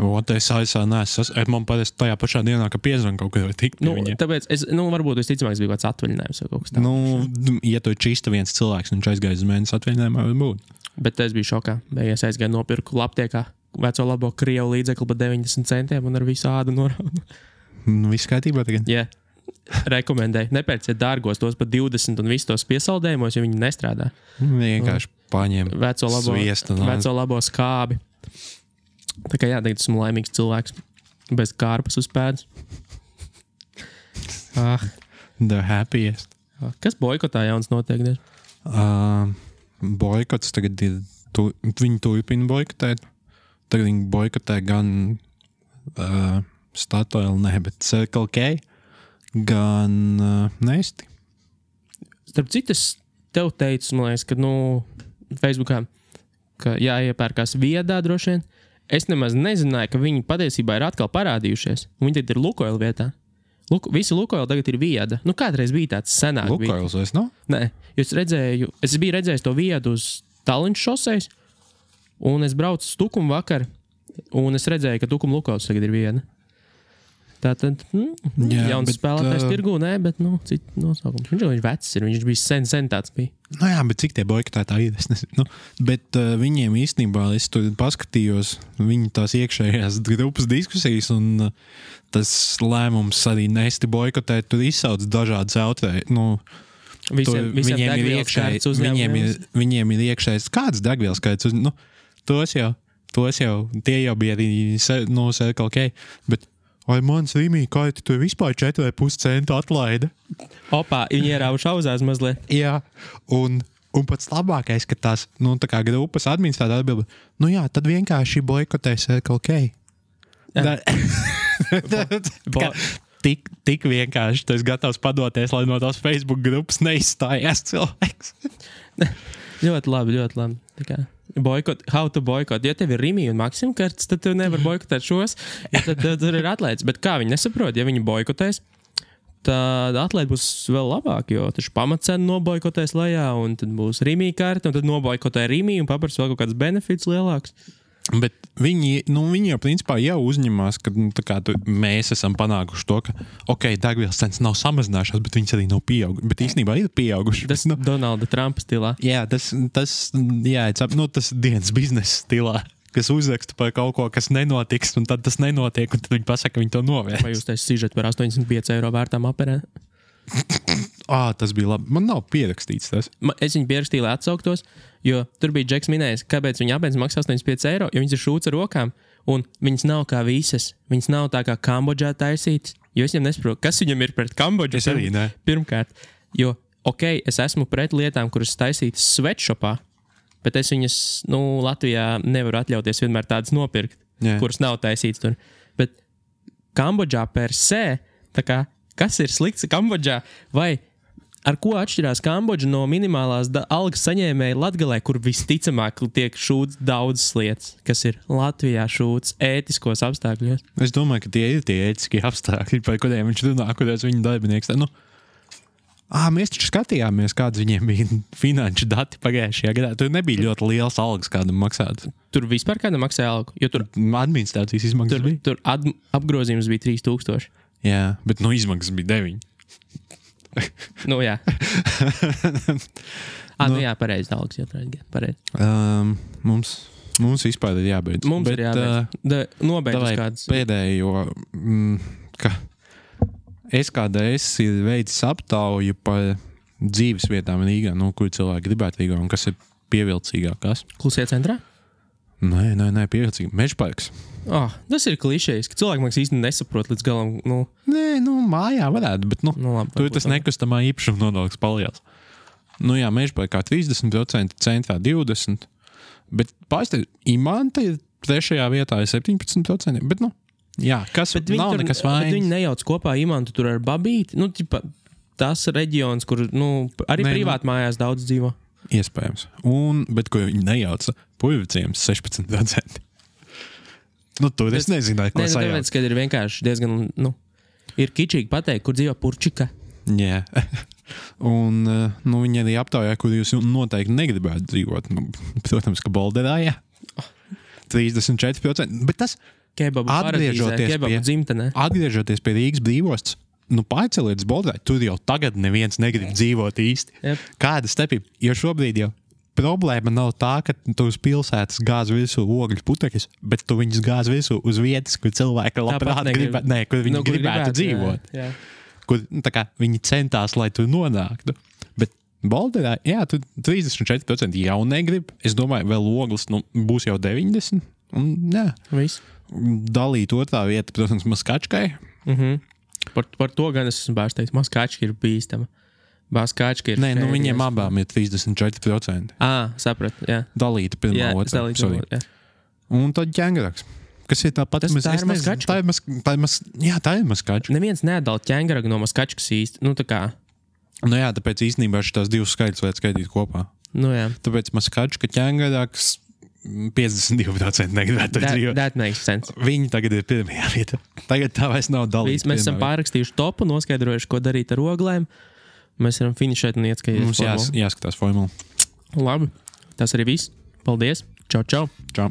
Ot, es aizsācu, nesmu. Man parasti tajā pašā dienā, kad piezvanīju kaut kādā tikt. Nu, tāpēc es, nu, varbūt visticamāk, tas bija kāds atvaļinājums vai kaut kas tāds. Nu, ja tu čista viens cilvēks, un viņš aizgāja uz mēnesi atvaļinājumā, varbūt. Bet es biju šokā. Beigās aizgāju nopirku laptiekā veco labo krievu līdzekli par 90 centiem un ar visu ādu noraudu. Nu, viss kārtībā tagad. Jā, rekomendēju. Nepērciet dārgos tos par 20 un visus tos piesaldējumos, jo viņi nestrādā. Vienkārši paņem Veco labo, sviestu veco labo skābi. Tā kā jā, tagad esmu laimīgs cilvēks. Bez kārpas uz pēdas. Ah, the happiest. ah. Kas boikotā jauns notiek? Uh, boikots tagad ir. Tu, viņi turpina boikotēt. Tagad viņi boikotē gan uh, Statoil, ne, bet Circle K, gan uh, Nesti. Starp citu, es tev teicu, man liekas, ka, nu, Facebookā, ka jāiepērkās viedā droši vien. Es nemaz nezināju, ka viņi patiesībā ir atkal parādījušies. Viņi tagad ir Lukoila vietā. Luk, visi Lukoila tagad ir vieda. Nu, kādreiz bija tāds senāk. bija. Lukoils vairs nav? Nē, es redzēju, es biju redzējis to vietu uz Tallinas šoseis, un es braucu uz Tukumu vakar, un es redzēju, ka Tukuma Lukoils tagad ir viena. Tā tad, mm, Jā, jauns bet, spēlētājs ā, tirgū, nē, bet, nu, citu nosaukums. Viņš jau ir vecs, ir, viņš bija sen, sen tāds bija. Nu, jā, bet cik tie boikotētāji ir? Es nezinu. Nu, bet uh, viņiem īstenībā es tur paskatījos viņu tās iekšējās grupas diskusijas, un uh, tas lēmums arī nesti boikotēt, tur izsauc dažādas autorētas. Nu, Visiem, to- visiem viņiem ir iekšēji, viņiem ir, viņiem ir iekšējais kāds degvielas skaits. Uz, nu, tos jau, tos jau, tie jau bija arī no Circle K. Bet, vai mans rīmī kaiti tur vispār 4,5 centu atlaida? Opā, viņi ierāva šauzās mazliet. Jā, un, un pats labākais, ka tās nu, tā kā grupas administratora atbild, nu jā, tad vienkārši boikotē Circle K. Tā, Bo- tik, tik vienkārši tas gatavs padoties, lai no tās Facebook grupas neizstājās cilvēks. Ļoti labi, ļoti labi. Boikot, how to boikot. Ja tev ir rīmija un maksimums kartes, tad tu nevari boikotēt šos. Ja tad, tad tur ir atlaides. Bet kā viņi nesaprot, ja viņi boikotēs, tad atlaide būs vēl labāk. Jo taču pamatcena noboikotēs lejā, un tad būs rīmija karte, un tad noboikotē rīmiju un paprasa vēl kaut kāds benefits lielāks. Bet viņi, nu, viņi jau principā jau uzņemās, ka nu, kā tu, mēs esam panākuši to, ka ok, degvielas cenas nav samazinājušās, bet viņas arī nav pieaugušas. Bet īstenībā ir pieaugušas. Tas ir Donalda Trumpa stilā. Jā, tas, tas, jā, cap, nu, tas dienas biznesa stilā, kas uzraksta par kaut ko, kas nenotiks, un tad tas nenotiek, un tad viņi pasaka, ka viņi to Vai novērs. jūs taisat sižetu par 85 eiro vērtām operē? Ah, tas bija labi. Man nav pierakstīts tas. Ma- Es viņu pierakstīju, lai atsauktos, jo tur bija Džeks minējis, kāpēc viņa apēns maksā 85 eiro, jo viņas ir šūts ar rokām, un viņas nav kā visas. Viņas nav tā kā Kambodžā taisītas. Jo es viņam nesaprotu, kas viņam ir pret Kambodžu. Es arī ne. Pirmkārt, jo, ok, es esmu pret lietām, kuras taisītas sweatshopā, bet es viņas, nu, Latvijā nevaru atļauties vienmēr tādas nopirkt, Jā. kuras nav taisītas tur. Bet Kambodžā per se, tā kā kas ir slikts Kambodžā? Vai ar ko atšķirās Kambodža no minimālās da- algas saņēmēja Latvijā, kur visticamāk tiek šūts daudzas lietas, kas ir Latvijā šūts ētiskos apstākļos? Es domāju, ka tie ir tie ētiskie apstākļi, par kuriem viņš runā, kurās viņa darbinieks. Nu, À, mēs taču skatījāmies, kādas viņiem bija finanšu dati pagājušajā gadā. Tur nebija ļoti liels algas, kādam maksāt. Tur vispār kādam maksāja algu, jo tur, Administrācijas izmaksas tur, bija. tur apgrozījums bija 3000. Jā, bet nu, izmaksas bija 9. Nu, jā. ah, nu, jā, pareizi. Jau tādā pareizi. Um, mums, mums vispār ir jābeidz. Mums bet, ir jābeidz. Nobeidz Davai, kādas. pēdējo, mm, ka SKDS ir veicis aptauju par dzīves vietām Rīgā, nu, kur cilvēki gribētu Rīgā un kas ir pievilcīgākās. Klusie centrā? Nē, nē, nē pievilcīgi. Mežparks. Oh, tas ir klišejs, ka cilvēki man īstenībā nesaprot līdz galam. Nu, Nē, nu, mājā varētu, bet, nu, nu, labi, tur tas nekustamā īpašuma nodoklis paliels. Nu, jā, mežparkā 30%, centrā 20%, bet pārsteidz, imanta ir trešajā vietā ir 17%, bet, nu, jā, kas, Bet nav tur nekas vainas. Viņi nejauc kopā imantu tur ar babīti. Nu, tipa, tas reģions, kur nu, arī Nē, nu- privāti mājās daudz dzīvo. Iespējams. Un, bet ko viņi nejauca? Pulviciem 16%. Nu, tur es nezināju, ko Nē, nu, tāpēc, ka ir vienkārši diezgan. Nu, ir kičīgi pateikt, kur dzīvo purčika. Jā. Un, eh, nu, viņi arī aptaujā, kur jūs noteikti negribētu dzīvot. Nu, protams, ka Bolderā, jā. 34%. Bet tas, Kebabu Atgriežoties kebabu pie- dzimtenē. atgriežoties pie Rīgas brīvostas, nu, pārceliet uz Bolderā. Tur jau tagad neviens negrib dzīvot īsti. Jep. Kāda starpība? Jo šobrīd jau problēma nav tā, ka tu uz pilsētas gāzi virsū ogļu putekļus, bet tu viņus gāzi virsū uz vietas, kur cilvēki labprāt gribētu, nē, kur viņi Nu, kur gribētu dzīvot. Jā, jā. kur nu, kā viņi centās, lai tur nonāktu. Bet Balderā, jā, tur 34% jau negrib. Es domāju, vēl ogles nu, būs jau 90%. Un, jā, Viss. dalīt otrā vieta, protams, Maskačkai. Mhm. Par, par to gan es esmu bāžteicis. Maskāčka ir bīstama. Maskāčka ir. Nē, nu, viņiem abām ir 34%. Ah, sapratu. Jā, Dalīta pirmā, jā otrā. to. jā. Un tad ķēngaraks. Kas ir tāpat? Tas- mēs- tā ir nezinu, Maskačka? Tā ir mas, tā ir mas, jā, tā ir maskačka. Neviens nedala ķēngaragu no maskāčkas īsti. Nu, tā kā. Nu, jā, tāpēc īstenībā šīs divas skaitļus vajag skaitīt kopā. Nu, jā. Tāpēc maskačka ķēngaraks 52% negribētu That, dzīvot. Viņi tagad ir pirmajā vietā. Tagad tā vairs nav dalīta. Mēs esam pārrakstījuši topu, noskaidrojuši, ko darīt ar oglēm. Mēs varam finišēt un ieskatīties. Mums jās, jāskatās formula. Labi, tas arī viss. Paldies! Čau, čau! Čau!